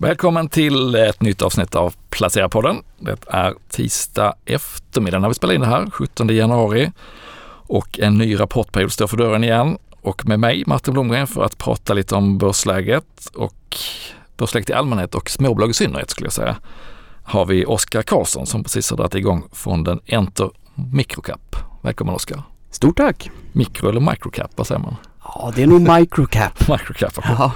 Välkommen till ett nytt avsnitt av Placera-podden. Det är tisdag eftermiddag när vi spelar in det här, 17 januari. Och en ny rapportperiod står för dörren igen. Och med mig, Martin Blomgren, för att prata lite om börsläget och börsläget i allmänhet och småbolag i synnerhet skulle jag säga, har vi Oskar Karlsson som precis har dragit igång fonden Enter Microcap. Välkommen Oskar! Stort tack! Mikro eller microcap, vad säger man? Ja, det är nog microcap. microcap, ja.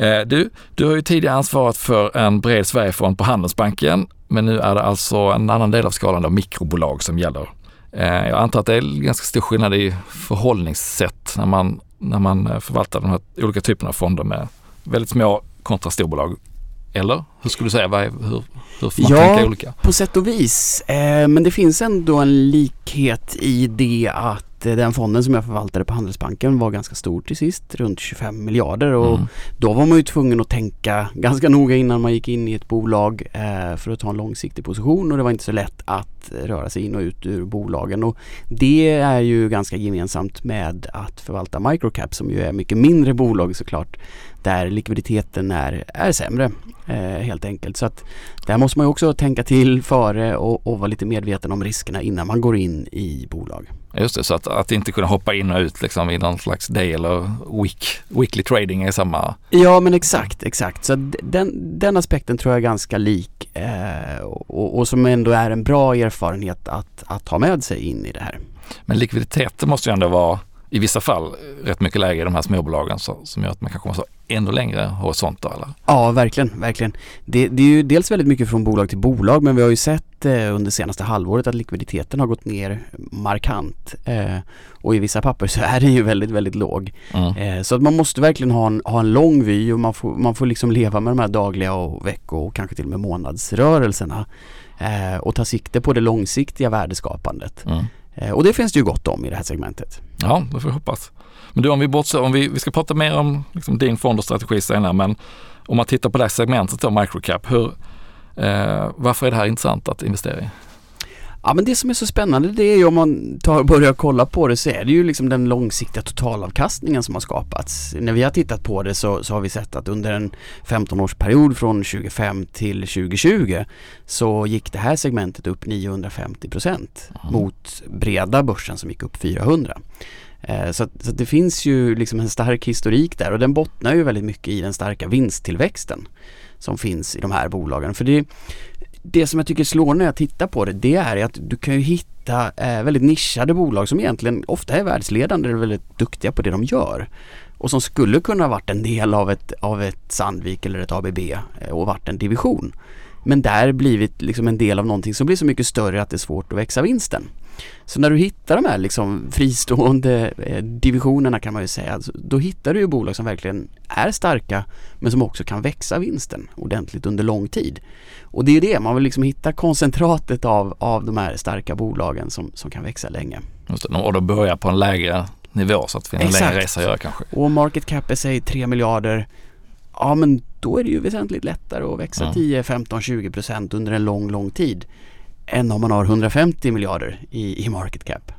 Eh, du, du har ju tidigare ansvarat för en bred Sverigefond på Handelsbanken, men nu är det alltså en annan del av skalan av mikrobolag som gäller. Eh, jag antar att det är ganska stor skillnad i förhållningssätt när man, när man eh, förvaltar de här olika typerna av fonder med väldigt små kontra storbolag. Eller? Hur skulle du säga? Hur, hur, hur får man ja, tänka olika? på sätt och vis. Eh, men det finns ändå en likhet i det att Eh, den fonden som jag förvaltade på Handelsbanken var ganska stor till sist, runt 25 miljarder och mm. då var man ju tvungen att tänka ganska noga innan man gick in i ett bolag eh, för att ta en långsiktig position och det var inte så lätt att röra sig in och ut ur bolagen och det är ju ganska gemensamt med att förvalta microcap som ju är mycket mindre bolag såklart där likviditeten är, är sämre eh, helt enkelt. Så att där måste man ju också tänka till före och, och vara lite medveten om riskerna innan man går in i bolag. Just det, så att, att inte kunna hoppa in och ut liksom i någon slags day eller week, weekly trading är samma? Ja men exakt, exakt. Så den, den aspekten tror jag är ganska lik eh, och, och, som ändå är en bra erfarenhet att, att ha med sig in i det här. Men likviditeten måste ju ändå vara i vissa fall rätt mycket lägre i de här småbolagen så, som gör att man kanske måste ha ännu längre horisont då eller? Ja, verkligen, verkligen. Det, det, är ju dels väldigt mycket från bolag till bolag men vi har ju sett eh, under senaste halvåret att likviditeten har gått ner markant. Eh, och i vissa papper så är den ju väldigt, väldigt låg. Mm. Eh, så att man måste verkligen ha en, ha en lång vy och man får, man får liksom leva med de här dagliga och vecko och kanske till och med månadsrörelserna. Eh, och ta sikte på det långsiktiga värdeskapandet. Mm. Eh, och det finns det ju gott om i det här segmentet. Ja, det får vi hoppas. Men du, om vi bortser, om vi, vi ska prata mer om liksom, din fond och strategi senare, men om man tittar på det här segmentet då, microcap, hur, eh, varför är det här intressant att investera i? Ja men det som är så spännande det är ju om man tar, börjar kolla på det så är det ju liksom den långsiktiga totalavkastningen som har skapats. När vi har tittat på det så, så har vi sett att under en 15-årsperiod från 2005 till 2020 så gick det här segmentet upp 950 procent mm. mot breda börsen som gick upp 400. Eh, så, så det finns ju liksom en stark historik där och den bottnar ju väldigt mycket i den starka vinsttillväxten som finns i de här bolagen. För det, det som jag tycker slår när jag tittar på det, det är att du kan ju hitta eh, väldigt nischade bolag som egentligen ofta är världsledande eller väldigt duktiga på det de gör. Och som skulle kunna varit en del av ett, av ett Sandvik eller ett ABB eh, och varit en division. Men där blivit liksom en del av någonting som blir så mycket större att det är svårt att växa vinsten. Så när du hittar de här liksom fristående eh, divisionerna kan man ju säga, då hittar du ju bolag som verkligen är starka men som också kan växa vinsten ordentligt under lång tid. Och det är det, man vill liksom hitta koncentratet av, av de här starka bolagen som, som kan växa länge. Just det, och då börja på en lägre nivå så att det finns en längre resa att göra kanske. Och market cap är säg 3 miljarder. Ja men då är det ju väsentligt lättare att växa ja. 10, 15, 20 procent under en lång, lång tid än om man har 150 miljarder i, i market cap.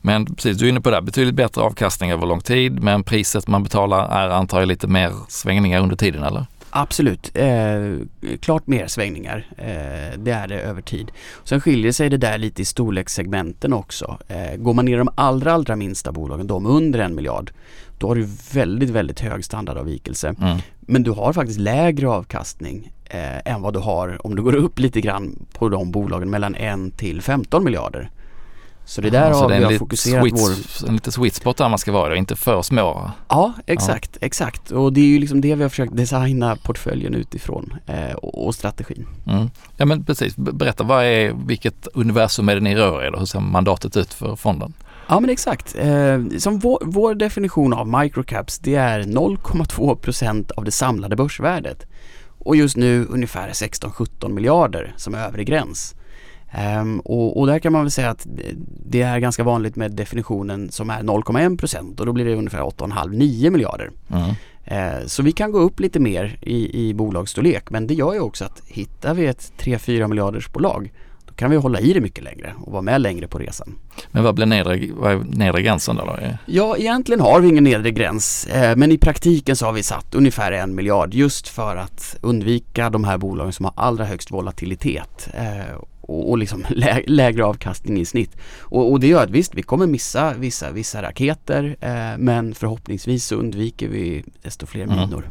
Men precis, du är inne på det, betydligt bättre avkastning över lång tid men priset man betalar är antar jag lite mer svängningar under tiden eller? Absolut, eh, klart mer svängningar. Eh, det är det över tid. Sen skiljer sig det där lite i storlekssegmenten också. Eh, går man ner i de allra, allra minsta bolagen, de under en miljard, då har du väldigt, väldigt hög standardavvikelse. Mm. Men du har faktiskt lägre avkastning eh, än vad du har om du går upp lite grann på de bolagen mellan 1 till 15 miljarder. Så det där ja, har vi har fokuserat sweet, vår... En lite sweet spot där man ska vara, inte för små. Ja, exakt, ja. exakt. Och det är ju liksom det vi har försökt designa portföljen utifrån eh, och, och, strategin. Mm. Ja men precis, berätta, vad är, vilket universum är det ni rör er Hur ser mandatet ut för fonden? Ja men exakt. Eh, som vår, vår, definition av microcaps det är 0,2% av det samlade börsvärdet. Och just nu ungefär 16-17 miljarder som övre gräns. Um, och, och, där kan man väl säga att det är ganska vanligt med definitionen som är 0,1% och då blir det ungefär 8,5-9 miljarder. Mm. Uh, så vi kan gå upp lite mer i, i bolagsstorlek men det gör ju också att hittar vi ett 3-4 miljarders bolag kan vi hålla i det mycket längre och vara med längre på resan. Men vad blir nedre, vad är nedre gränsen då? Ja, egentligen har vi ingen nedre gräns eh, men i praktiken så har vi satt ungefär en miljard just för att undvika de här bolagen som har allra högst volatilitet eh, och, och liksom lä lägre avkastning i snitt. Och, och, det gör att visst, vi kommer missa vissa, vissa raketer eh, men förhoppningsvis så undviker vi desto fler mm. minor.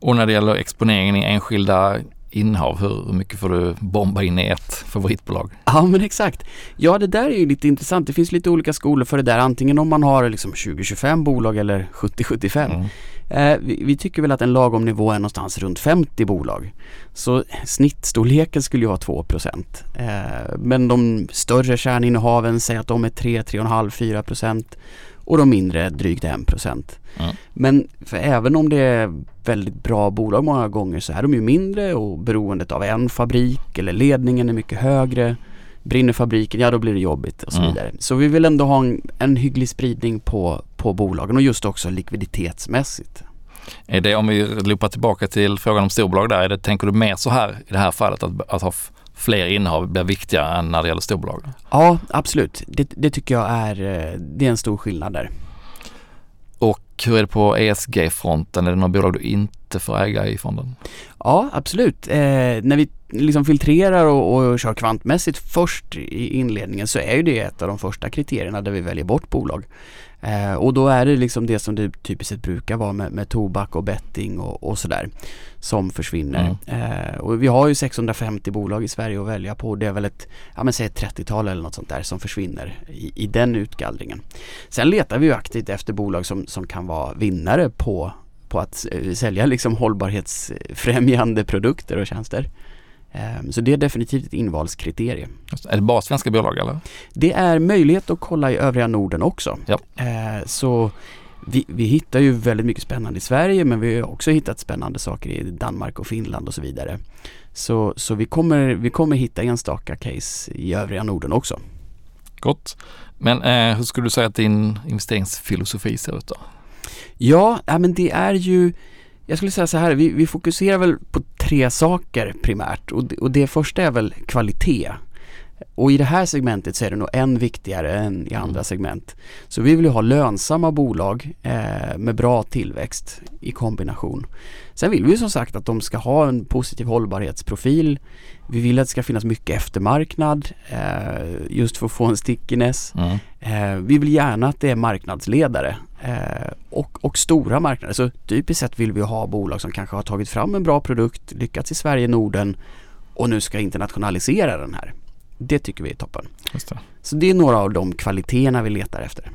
Och när det gäller exponeringen i enskilda innehav, hur mycket får du bomba in i ett favoritbolag? Ja men exakt. Ja det där är ju lite intressant. Det finns lite olika skolor för det där. Antingen om man har liksom 20-25 bolag eller 70-75. Mm. Eh, vi, vi, tycker väl att en lagom nivå är någonstans runt 50 bolag. Så snittstorleken skulle ju vara 2 eh, Men de större kärninnehaven säger att de är 3, 3,5, 4 och de mindre drygt 1 Mm. Men även om det är väldigt bra bolag många gånger så är de ju mindre och beroendet av en fabrik eller ledningen är mycket högre. Brinner fabriken, ja då blir det jobbigt och så mm. vidare. Så vi vill ändå ha en, en hygglig spridning på, på bolagen och just också likviditetsmässigt. Är det, om vi loopar tillbaka till frågan om storbolag där, är det, tänker du mer så här i det här fallet att, att ha fler innehav blir viktigare än när det gäller storbolag? Ja, absolut. Det, det tycker jag är, eh, det är en stor skillnad där. Och hur är det på ESG-fronten? Är det några bolag du inte får äga i fonden? Ja, absolut. Eh, när vi liksom filtrerar och, och kör kvantmässigt först i inledningen så är ju det ett av de första kriterierna där vi väljer bort bolag. Eh, och då är det liksom det som det typiskt sett brukar vara med, med tobak och betting och, och sådär som försvinner. Mm. Eh, och vi har ju 650 bolag i Sverige att välja på. Det är väl ett, ja men säg ett 30-tal eller något sånt där som försvinner i, i den utgallringen. Sen letar vi ju aktivt efter bolag som, som kan vara vinnare på, på att sälja liksom hållbarhetsfrämjande produkter och tjänster. Ehm, så det är definitivt ett invalskriterium. Är det bara svenska bolag eller? Det är möjlighet att kolla i övriga Norden också. Ja. Ehm, så vi, vi, hittar ju väldigt mycket spännande i Sverige men vi har också hittat spännande saker i Danmark och Finland och så vidare. Så, så vi, kommer, vi kommer hitta enstaka case i övriga Norden också. Gott. Men eh, hur skulle du säga att din investeringsfilosofi ser ut då? Ja men det är ju jag skulle säga så här, vi, vi fokuserar väl på tre saker primärt och det, och det första är väl kvalitet. Och i det här segmentet så är det nog än viktigare än i andra mm. segment. Så vi vill ju ha lönsamma bolag eh, med bra tillväxt i kombination. Sen vill vi som sagt att de ska ha en positiv hållbarhetsprofil. Vi vill att det ska finnas mycket eftermarknad eh, just för att få en stickiness. Mm. Eh, vi vill gärna att det är marknadsledare eh, och, och, stora marknader. Så typiskt sett vill vi ha bolag som kanske har tagit fram en bra produkt, lyckats i Sverige, Norden och nu ska internationalisera den här. Det tycker vi är toppen. Det. Så det är några av de kvaliteterna vi letar efter.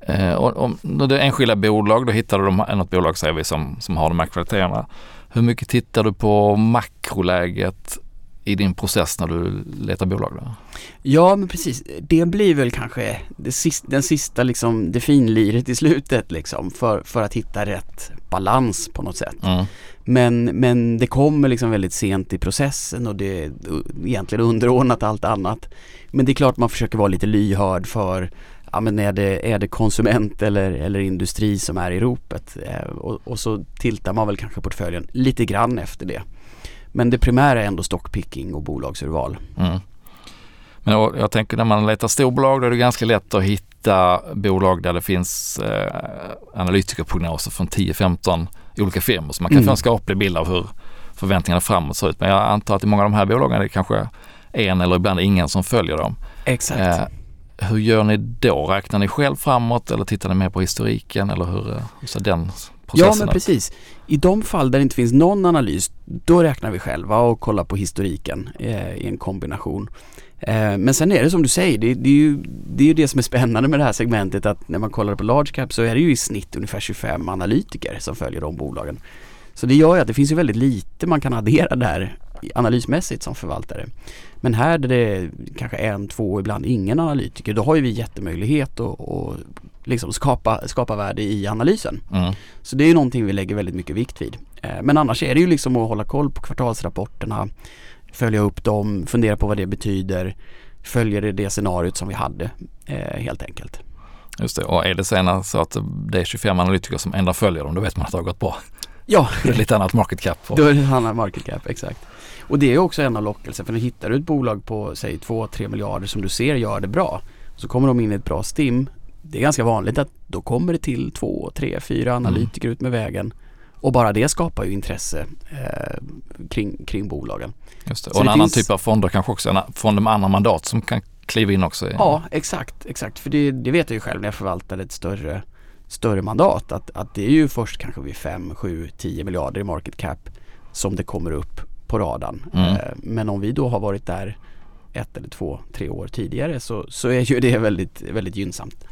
Eh, och om är enskilda bolag, då hittar du något bolag säger vi som, som har de här kvaliteterna. Hur mycket tittar du på makroläget i din process när du letar bolag? Då? Ja men precis, det blir väl kanske sista, den sista liksom, det finliret i slutet liksom för, för att hitta rätt balans på något sätt. Mm. Men, men det kommer liksom väldigt sent i processen och det är egentligen underordnat allt annat. Men det är klart man försöker vara lite lyhörd för ja, men är, det, är det konsument eller, eller industri som är i ropet? Eh, och, och, så tiltar man väl kanske portföljen lite grann efter det. Men det primära är ändå stockpicking och bolagsurval. Mm. Men jag tänker när man letar storbolag då är det ganska lätt att hitta bolag där det finns eh, analytikerprognoser från 10-15 olika firmor. Så man kan mm. få en skaplig bild av hur förväntningarna framåt ser ut. Men jag antar att i många av de här bolagen är det kanske en eller ibland ingen som följer dem. Exakt. Eh, hur gör ni då? Räknar ni själv framåt eller tittar ni mer på historiken eller hur, eh, hur ser den processen Ja men precis. I de fall där det inte finns någon analys då räknar vi själva och kollar på historiken eh, i en kombination. Eh, men sen är det som du säger, det, det, är ju, det är ju det som är spännande med det här segmentet att när man kollar på large cap så är det ju i snitt ungefär 25 analytiker som följer de bolagen. Så det gör ju att det finns ju väldigt lite man kan addera där analysmässigt som förvaltare. Men här där det är kanske en, två, ibland ingen analytiker, då har ju vi jättemöjlighet att, att liksom skapa, skapa värde i analysen. Mm. Så det är ju någonting vi lägger väldigt mycket vikt vid. Eh, men annars är det ju liksom att hålla koll på kvartalsrapporterna, följa upp dem, fundera på vad det betyder, följer det det scenariot som vi hade eh, helt enkelt. Just det, och är det sen så att det är 25 analytiker som ändå följer dem, då vet man att det har gått bra. Ja, det är lite annat market cap. Och... då är det annat market cap, exakt. Och det är också en av lockelserna för när hittar du ett bolag på säg 2-3 miljarder som du ser gör det bra. Så kommer de in i ett bra stim. Det är ganska vanligt att då kommer det till två, tre, fyra analytiker ut med vägen. Och bara det skapar ju intresse eh, kring, kring bolagen. Just det. Så Och en det annan finns- typ av fonder kanske också, en fonder med andra mandat som kan kliva in också. i- Ja, exakt, exakt. För det, det vet jag ju själv när jag förvaltar ett större, större mandat att, att det är ju först kanske vid 5, 7, 10 miljarder i market cap som det kommer upp på radarn. Mm. Eh, Men om vi då har varit där ett eller två, tre år tidigare så, så är ju det väldigt, väldigt gynnsamt.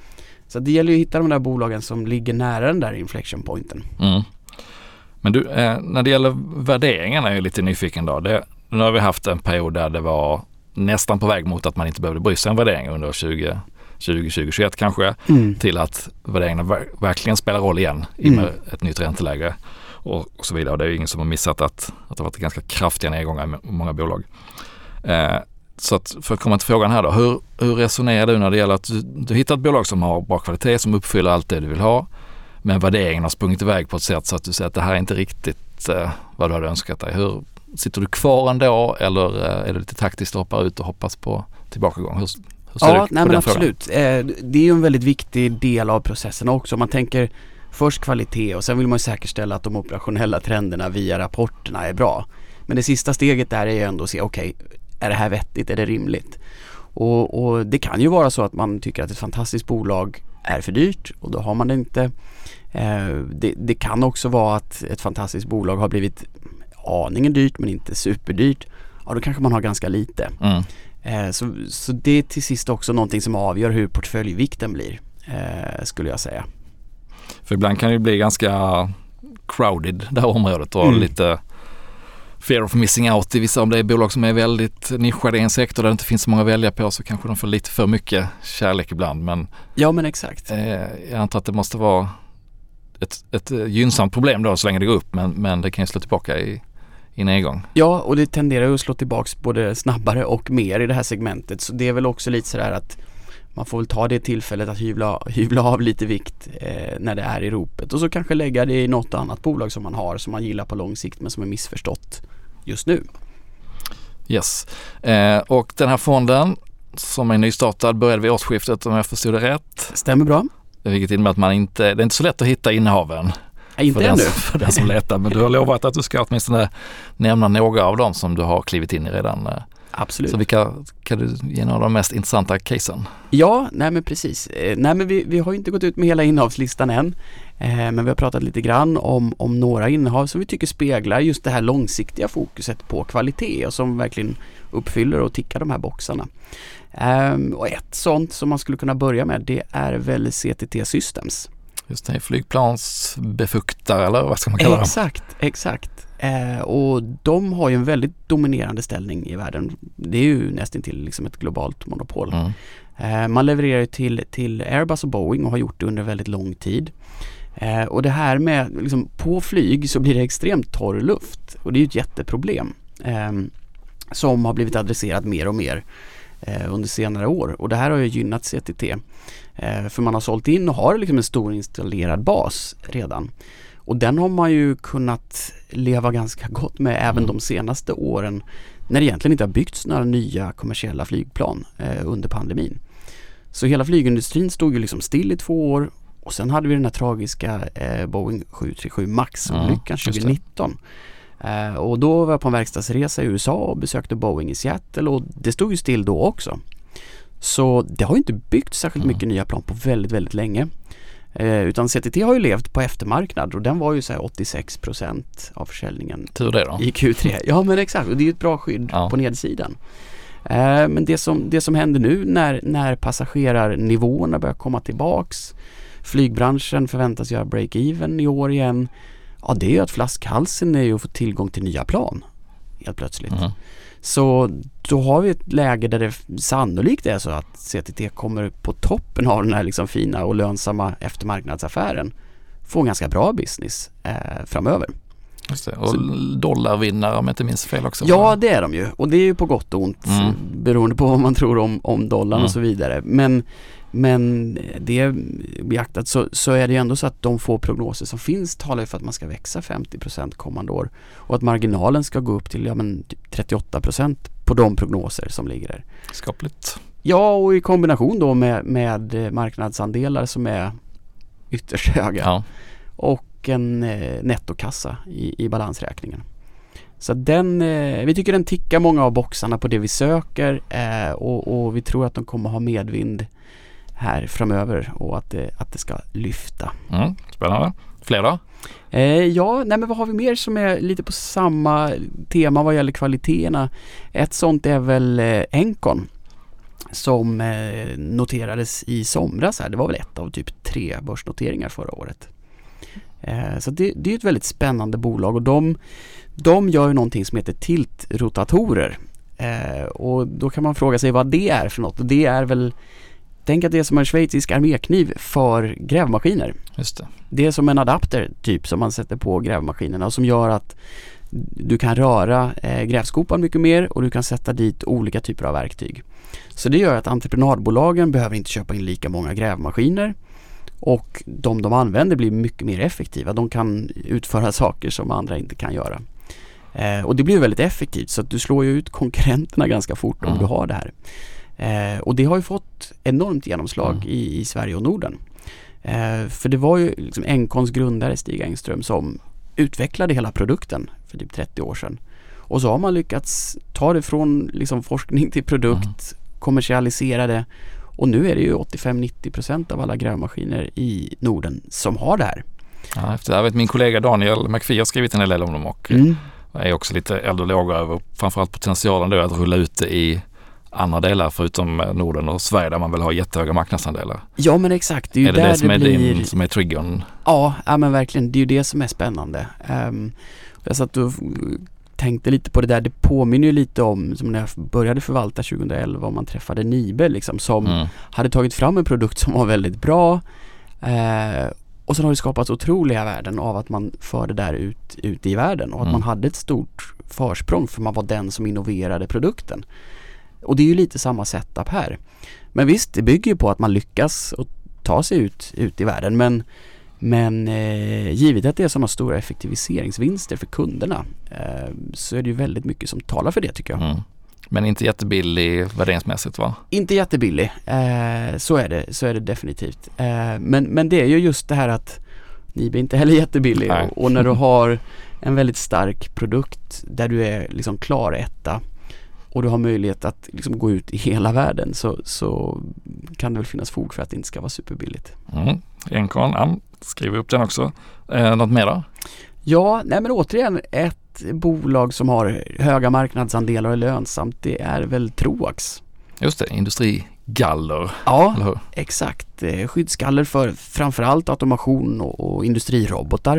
Så det gäller ju att hitta de där bolagen som ligger nära den där inflection pointen. Mm. Men du, eh, när det gäller värderingarna är jag lite nyfiken då. Det, nu har vi haft en period där det var nästan på väg mot att man inte behövde bry sig om värderingar under 20, 20, 2021 kanske till att värderingarna ver- verkligen spelar roll igen i Mm. ett nytt ränteläge och, och så vidare. Och det är ju ingen som har missat att, att det har varit ganska kraftiga nedgångar i många bolag. Eh, så att för att komma till frågan här då, hur, hur resonerar du när det gäller att du, du hittar ett bolag som har bra kvalitet, som uppfyller allt det du vill ha, men värderingen har sprungit iväg på ett sätt så att du säger att det här är inte riktigt eh, vad du hade önskat dig. Hur, sitter du kvar ändå eller eh, är det lite taktiskt att hoppa ut och hoppas på tillbakagång? Hur, hur ser Ja, du på nej den frågan? absolut. Eh, Det är ju en väldigt viktig del av processen också. Man tänker först kvalitet och sen vill man ju säkerställa att de operationella trenderna via rapporterna är bra. Men det sista steget där är ju ändå att se, okej, är det här vettigt? Är det rimligt? Och, och det kan ju vara så att man tycker att ett fantastiskt bolag är för dyrt och då har man det inte. Eh, det, det kan också vara att ett fantastiskt bolag har blivit aningen dyrt men inte superdyrt. Ja, då kanske man har ganska lite. Mm. Eh, Så, så det är till sist också någonting som avgör hur portföljvikten blir, eh, skulle jag säga. För ibland kan det bli ganska crowded det här området och Mm. lite fear of missing out i vissa, om det är bolag som är väldigt nischade i en sektor där det inte finns så många att välja på så kanske de får lite för mycket kärlek ibland. Men Ja men exakt. eh, jag antar att det måste vara ett, ett gynnsamt problem då så länge det går upp men, men det kan ju slå tillbaka i, i nedgång. Ja och det tenderar ju att slå tillbaks både snabbare och mer i det här segmentet. Så det är väl också lite sådär att man får väl ta det tillfället att hyvla, hyvla av lite vikt eh, när det är i ropet och så kanske lägga det i något annat bolag som man har som man gillar på lång sikt men som är missförstått just nu. Yes. Eh, och den här fonden som är nystartad började vid årsskiftet om jag förstod det rätt. Stämmer bra? Vilket innebär att man inte, det är inte så lätt att hitta innehaven. Nej, inte för ännu. Den, för den som letar. Men du har lovat att du ska åtminstone nämna några av dem som du har klivit in i redan. Absolut. Så vilka kan du ge några av de mest intressanta casen? Ja, nej men precis. Eh, nej men vi, vi har inte gått ut med hela innehavslistan än. Eh, men vi har pratat lite grann om, om några innehav som vi tycker speglar just det här långsiktiga fokuset på kvalitet och som verkligen uppfyller och tickar de här boxarna. Ehm, och ett sånt som man skulle kunna börja med det är väl CTT Systems. Just det, flygplansbefuktare eller vad ska man kalla dem? Exakt, exakt. Eh, och de har ju en väldigt dominerande ställning i världen. Det är ju nästan till liksom ett globalt monopol. Mm. Eh, man levererar till, till Airbus och Boeing och har gjort det under väldigt lång tid. Eh, och det här med, liksom, på flyg så blir det extremt torr luft och det är ju ett jätteproblem. Eh, som har blivit adresserat mer och mer eh, under senare år och det här har ju gynnat CTT. Eh, för man har sålt in och har liksom en stor installerad bas redan. Och den har man ju kunnat leva ganska gott med även Mm. de senaste åren när det egentligen inte har byggts några nya kommersiella flygplan eh, under pandemin. Så hela flygindustrin stod ju liksom still i två år och sen hade vi den här tragiska eh, Boeing 737 Max-olyckan Ja, just det. 2019. Eh, och då var jag på en verkstadsresa i USA och besökte Boeing i Seattle och det stod ju still då också. Så det har ju inte byggts särskilt Mm. mycket nya plan på väldigt, väldigt länge. Eh, utan CTT har ju levt på eftermarknad och den var ju så här 86% av försäljningen Tur det då. i Q3. Ja men exakt och det är ju ett bra skydd Ja. på nedsidan. Eh, men det som, det som händer nu när, när passagerarnivåerna börjar komma tillbaks Flygbranschen förväntas göra break-even i år igen. Ja det är ju att flaskhalsen är ju att få tillgång till nya plan. Helt plötsligt. Mm. Så då har vi ett läge där det sannolikt är så att CTT kommer på toppen av den här liksom fina och lönsamma eftermarknadsaffären få en ganska bra business eh, framöver. Just det. Och dollarvinnare om jag inte minns fel också. Ja det är de ju och det är ju på gott och ont Mm. beroende på vad man tror om, om dollarn Mm. och så vidare. Men men det beaktat så, så är det ju ändå så att de få prognoser som finns talar för att man ska växa 50% kommande år och att marginalen ska gå upp till ja, men typ 38% på de prognoser som ligger där. Skapligt. Ja, och i kombination då med, med marknadsandelar som är ytterst höga Ja. och en eh, nettokassa i, i balansräkningen. Så den, eh, vi tycker den tickar många av boxarna på det vi söker eh, och, och vi tror att de kommer ha medvind här framöver och att det, att det ska lyfta. Mm. Spännande. Fler då? Eh, ja, nej men vad har vi mer som är lite på samma tema vad gäller kvaliteterna? Ett sånt är väl eh, Encon som eh, noterades i somras här. Det var väl ett av typ tre börsnoteringar förra året. Eh, så det, det är ett väldigt spännande bolag och de, de gör ju någonting som heter tiltrotatorer. Eh, och då kan man fråga sig vad det är för något. Och det är väl, tänk att det är som en schweizisk armékniv för grävmaskiner. Just det. Det är som en adapter typ som man sätter på grävmaskinerna och som gör att du kan röra eh, grävskopan mycket mer och du kan sätta dit olika typer av verktyg. Så det gör att entreprenadbolagen behöver inte köpa in lika många grävmaskiner och de de använder blir mycket mer effektiva. De kan utföra saker som andra inte kan göra. Eh, och det blir väldigt effektivt så att du slår ju ut konkurrenterna ganska fort om Mm. du har det här. Eh, och det har ju fått enormt genomslag Mm. i, i Sverige och Norden. Eh, för det var ju liksom Encons grundare Stig Engström som utvecklade hela produkten för typ 30 år sedan. Och så har man lyckats ta det från liksom forskning till produkt, kommersialisera det och nu är det ju 85-90% av alla grävmaskiner i Norden som har det här. Ja, efter det här vet min kollega Daniel McPhee har skrivit en del om dem och Mm. är också lite eld och lågor över framförallt potentialen då att rulla ut det i andra delar förutom Norden och Sverige där man vill ha jättehöga marknadsandelar. Ja men exakt, det är ju är det det som det är blir din, som är triggern? Ja, ja men verkligen. Det är ju det som är spännande. Um, jag satt och tänkte lite på det där. Det påminner ju lite om som när jag började förvalta 2011 och man träffade Nibe liksom som Mm. hade tagit fram en produkt som var väldigt bra. Eh, och sen har det skapats otroliga värden av att man för det där ut, ut i världen och att Mm. man hade ett stort försprång för man var den som innoverade produkten. Och det är ju lite samma setup här. Men visst, det bygger ju på att man lyckas och ta sig ut, ut i världen men men eh, givet att det är sådana stora effektiviseringsvinster för kunderna eh, så är det ju väldigt mycket som talar för det tycker jag. Mm. Men inte jättebillig värderingsmässigt va? Inte jättebillig, eh, så, är det, så är det definitivt. Eh, men, men det är ju just det här att Nibe är inte heller jättebillig och, och när du har en väldigt stark produkt där du är liksom klar etta och du har möjlighet att liksom gå ut i hela världen så, så kan det väl finnas fog för att det inte ska vara superbilligt. Mm. Ja, skriver upp den också. Eh, något mer då? Ja, nej men återigen ett bolag som har höga marknadsandelar och är lönsamt det är väl Troax. Just det, industrigaller, Ja, exakt. Eh, Skyddsgaller för framförallt automation och, och industrirobotar.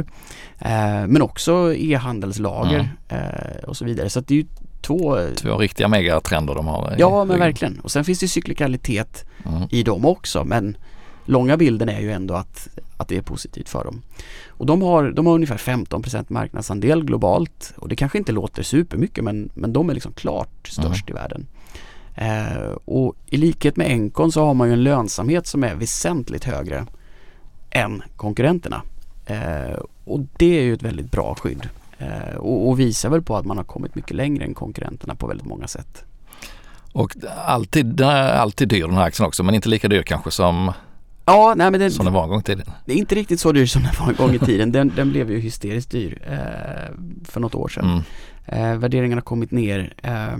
Eh, men också e-handelslager eh, och så vidare. Så det är ju två Två riktiga megatrender de har. i Ja men verkligen. Och sen finns det cyklikalitet Mm. i dem också men långa bilden är ju ändå att, att det är positivt för dem. Och de har, de har ungefär 15% marknadsandel globalt och det kanske inte låter supermycket men, men de är liksom klart störst i världen. Eh, och i likhet med Encon så har man ju en lönsamhet som är väsentligt högre än konkurrenterna. Eh, och det är ju ett väldigt bra skydd. Eh, och, och visar väl på att man har kommit mycket längre än konkurrenterna på väldigt många sätt. Och alltid, den är alltid dyr den här aktien också men inte lika dyr kanske som, Ja, nej men det, som den var en gång i tiden. Det är inte riktigt så dyr som den var en gång i tiden. Den, den blev ju hysteriskt dyr eh, för något år sedan. Mm. Eh, värderingarna har kommit ner. Eh,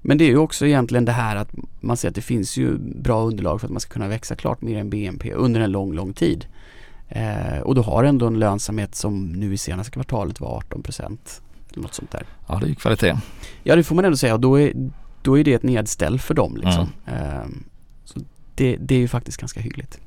men det är ju också egentligen det här att man ser att det finns ju bra underlag för att man ska kunna växa klart mer än BNP under en lång, lång tid. Eh, och du har ändå en lönsamhet som nu i senaste kvartalet var 18 procent. Något sånt där. Ja, det är ju kvalitet. Ja, det får man ändå säga och då är, då är det ett nedställ för dem liksom. Eh, så det, det är ju faktiskt ganska hyggligt.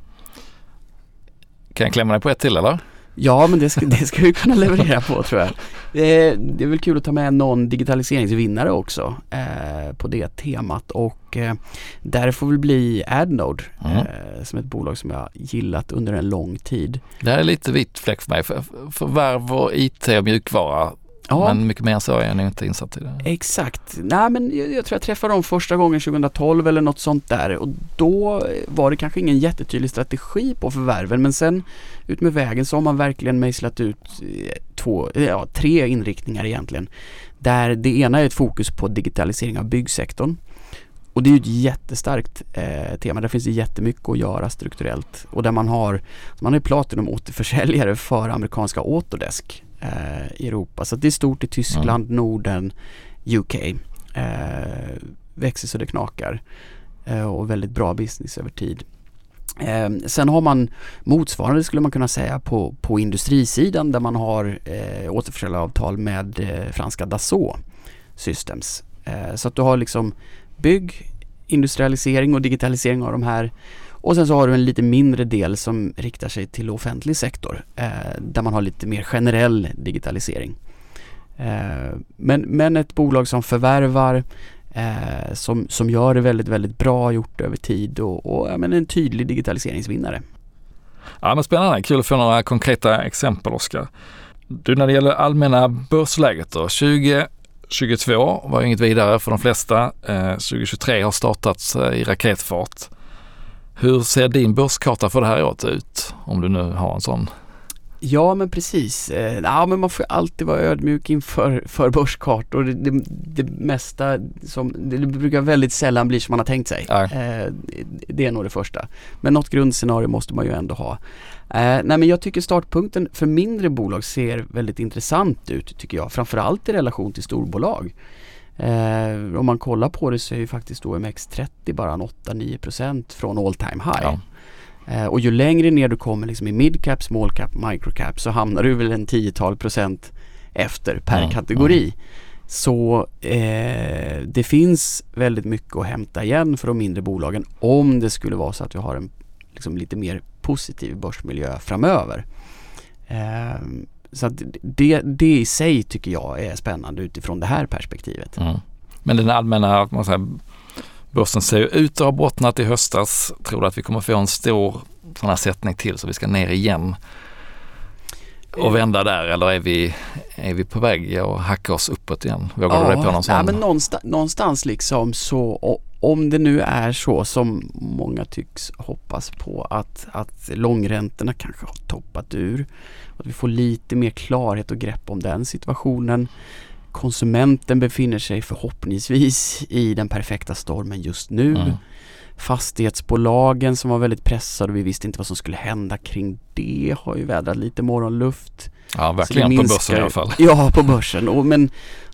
Kan jag klämma dig på ett till eller? Ja men det ska, det ska vi kunna leverera på tror jag. Det, det är väl kul att ta med någon digitaliseringsvinnare också eh, på det temat och eh, där får väl bli Adnode Mm. eh, som ett bolag som jag gillat under en lång tid. Det här är lite vitt fläck för mig. För, förvärv och IT och mjukvara Ja. Men mycket mer än så är jag nog inte insatt i det. Exakt. Nej men jag, jag tror jag träffade dem första gången 2012 eller något sånt där och då var det kanske ingen jättetydlig strategi på förvärven men sen ut med vägen så har man verkligen mejslat ut eh, två, ja, tre inriktningar egentligen. Där det ena är ett fokus på digitalisering av byggsektorn. Och det är ju ett jättestarkt eh, tema. Där finns det jättemycket att göra strukturellt. Och där man har, man har Platinum återförsäljare för amerikanska Autodesk eh, i Europa. Så det är stort i Tyskland, Mm. Norden, UK. Eh, växer så det knakar. Eh, och väldigt bra business över tid. Eh, sen har man motsvarande skulle man kunna säga på, på industrisidan där man har eh, återförsäljaravtal med eh, franska Dassault Systems. Eh, så att du har liksom bygg, industrialisering och digitalisering av de här. Och sen så har du en lite mindre del som riktar sig till offentlig sektor eh, där man har lite mer generell digitalisering. Eh, men, men ett bolag som förvärvar eh, som, som gör det väldigt, väldigt bra, gjort det över tid och, och ja, men en tydlig digitaliseringsvinnare. Ja men spännande, kul att få några konkreta exempel Oskar. Du när det gäller allmänna börsläget då, 2022 var inget vidare för de flesta. Eh, 2023 har startats eh, i raketfart. Hur ser din börskarta för det här året ut? Om du nu har en sån. Ja men precis. Eh, ja, men man får alltid vara ödmjuk inför för börskartor. Det, det, det mesta som, det brukar väldigt sällan bli som man har tänkt sig. Ja. Eh, det är nog det första. Men något grundscenario måste man ju ändå ha. Eh, nej men jag tycker startpunkten för mindre bolag ser väldigt intressant ut tycker jag. Framförallt i relation till storbolag. Eh, om man kollar på det så är ju faktiskt OMX30 bara en 8-9% från all time high. Ja. Eh, och ju längre ner du kommer liksom i midcap, small cap, microcap så hamnar du väl en 10-tal procent efter per Mm, kategori. Så eh, det finns väldigt mycket att hämta igen för de mindre bolagen om det skulle vara så att vi har en liksom, lite mer positiv börsmiljö framöver. Eh, så att det, det i sig tycker jag är spännande utifrån det här perspektivet. Mm. Men den allmänna man säger, börsen ser ju ut att ha bottnat i höstas. Tror du att vi kommer få en stor sån här sättning till så vi ska ner igen och vända där eller är vi, är vi på väg att hacka oss uppåt igen? Vågar du dig på någon sån? ja, men någonstans, någonstans liksom så om det nu är så som många tycks hoppas på att, att långräntorna kanske har toppat ur. Att vi får lite mer klarhet och grepp om den situationen. Konsumenten befinner sig förhoppningsvis i den perfekta stormen just nu. Mm. Fastighetsbolagen som var väldigt pressade och vi visste inte vad som skulle hända kring det har ju vädrat lite morgonluft. Ja, verkligen på börsen i alla fall. Ja, på börsen. Och, men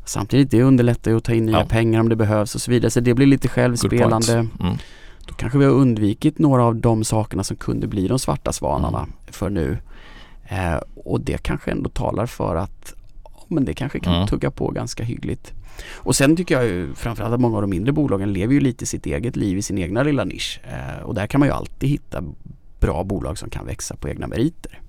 samtidigt, det underlättar ju att ta in nya Ja. pengar om det behövs och så vidare. Så det blir lite självspelande. Mm. Då kanske vi har undvikit några av de sakerna som kunde bli de svarta svanarna Mm. för nu. Eh, och det kanske ändå talar för att men det kanske kan Mm. tugga på ganska hyggligt. Och sen tycker jag ju framförallt att många av de mindre bolagen lever ju lite sitt eget liv i sin egna lilla nisch. Eh, och där kan man ju alltid hitta bra bolag som kan växa på egna meriter.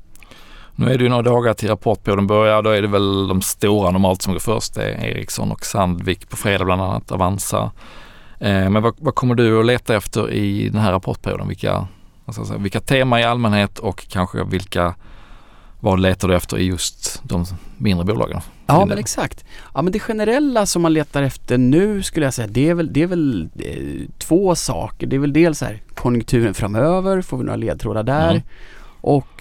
Nu är det ju några dagar till rapportperioden börjar. Då är det väl de stora normalt som går först. Det är Ericsson och Sandvik på fredag bland annat, Avanza. Eh, men vad, vad kommer du att leta efter i den här rapportperioden? Vilka, säga, vilka tema i allmänhet och kanske vilka, vad letar du efter i just de mindre bolagen? Ja men exakt. Ja men det generella som man letar efter nu skulle jag säga det är väl, det är väl eh, två saker. Det är väl dels här konjunkturen framöver, får vi några ledtrådar där? Mm. Och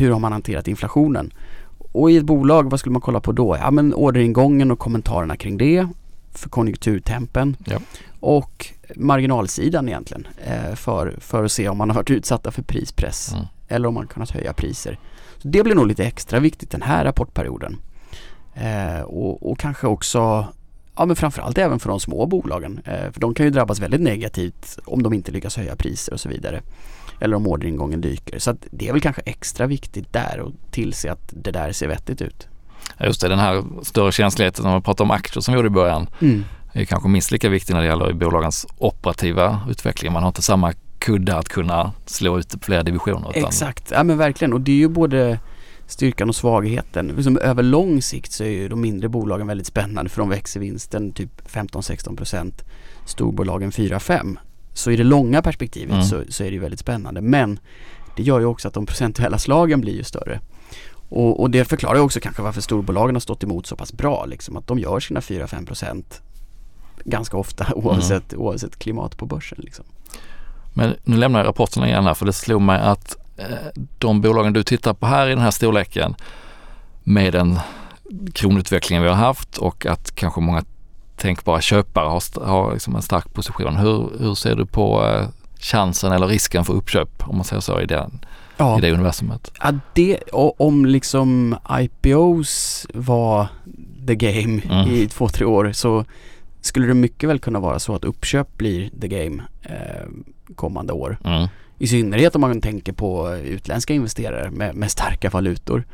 hur har man hanterat inflationen? Och i ett bolag, vad skulle man kolla på då? Ja men orderingången och kommentarerna kring det för konjunkturtempen Ja. och marginalsidan egentligen eh, för, för att se om man har varit utsatta för prispress Mm. eller om man kunnat höja priser. Så det blir nog lite extra viktigt den här rapportperioden. Eh, och, och kanske också, ja men framförallt även för de små bolagen. Eh, för de kan ju drabbas väldigt negativt om de inte lyckas höja priser och så vidare. Eller om orderingången dyker. Så att det är väl kanske extra viktigt där och tillse att det där ser vettigt ut. Just det, den här större känsligheten som vi pratade om aktier som vi gjorde i början är kanske minst lika viktig när det gäller bolagens operativa utveckling. Man har inte samma kudde att kunna slå ut fler divisioner. Utan, Exakt, ja men verkligen och det är ju både styrkan och svagheten. Liksom över lång sikt så är ju de mindre bolagen väldigt spännande för de växer vinsten typ 15-16% Storbolagen 4-5 Så i det långa perspektivet Mm. så, så är det ju väldigt spännande men det gör ju också att de procentuella slagen blir ju större. Och, och det förklarar också kanske varför storbolagen har stått emot så pass bra. Liksom, att de gör sina 4-5 procent ganska ofta oavsett, mm. oavsett klimat på börsen. Liksom. Men nu lämnar jag rapporten igen här för det slog mig att eh, de bolagen du tittar på här i den här storleken med den kronutvecklingen vi har haft och att kanske många tänkbara köpare har, har liksom en stark position. Hur, hur ser du på eh, chansen eller risken för uppköp om man säger så i, den, ja. i det universumet? Ja, det, om liksom IPOs var the game mm. i två, tre år så skulle det mycket väl kunna vara så att uppköp blir the game eh, kommande år. Mm. I synnerhet om man tänker på utländska investerare med, med starka valutor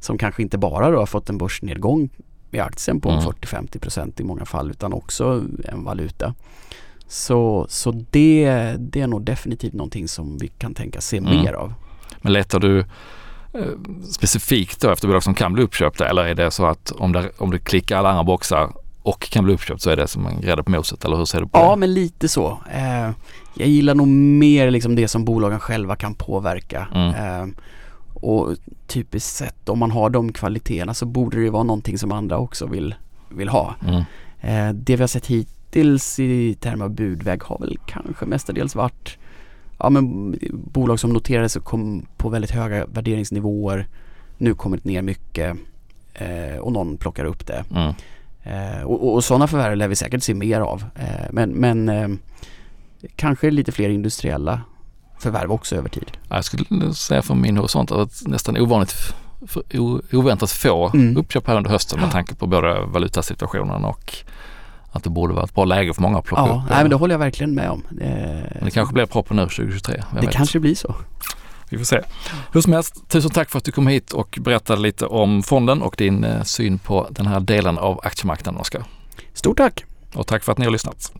som kanske inte bara då har fått en börsnedgång i aktien på mm. 40-50% i många fall utan också en valuta. Så, så det, det är nog definitivt någonting som vi kan tänka se mm. mer av. Men letar du eh, specifikt då efter bolag som kan bli uppköpta eller är det så att om, det, om du klickar alla andra boxar och kan bli uppköpt så är det som en grädde på moset eller hur ser du på ja, det? Ja men lite så. Eh, jag gillar nog mer liksom det som bolagen själva kan påverka. Mm. Och typiskt sett om man har de kvaliteterna så borde det vara någonting som andra också vill, vill ha. Mm. Eh, det vi har sett hittills i termer av budväg har väl kanske mestadels varit ja, men bolag som noterades och kom på väldigt höga värderingsnivåer nu kommit ner mycket eh, och någon plockar upp det. Mm. Eh, och, och sådana förvärv lär vi säkert se mer av. Eh, men men eh, kanske lite fler industriella förvärv också över tid. Jag skulle säga från min horisont att nästan ovanligt oväntat få mm. uppköp här under hösten med tanke på både valutasituationen och att det borde vara ett bra läge för många att plocka ja, upp. Nej, men det håller jag verkligen med om. Det, men det kanske blir proppen nu 2023. Det vet. kanske blir så. Vi får se. Hur som helst, tusen tack för att du kom hit och berättade lite om fonden och din eh, syn på den här delen av aktiemarknaden, Oskar. Stort tack! Och tack för att ni har lyssnat.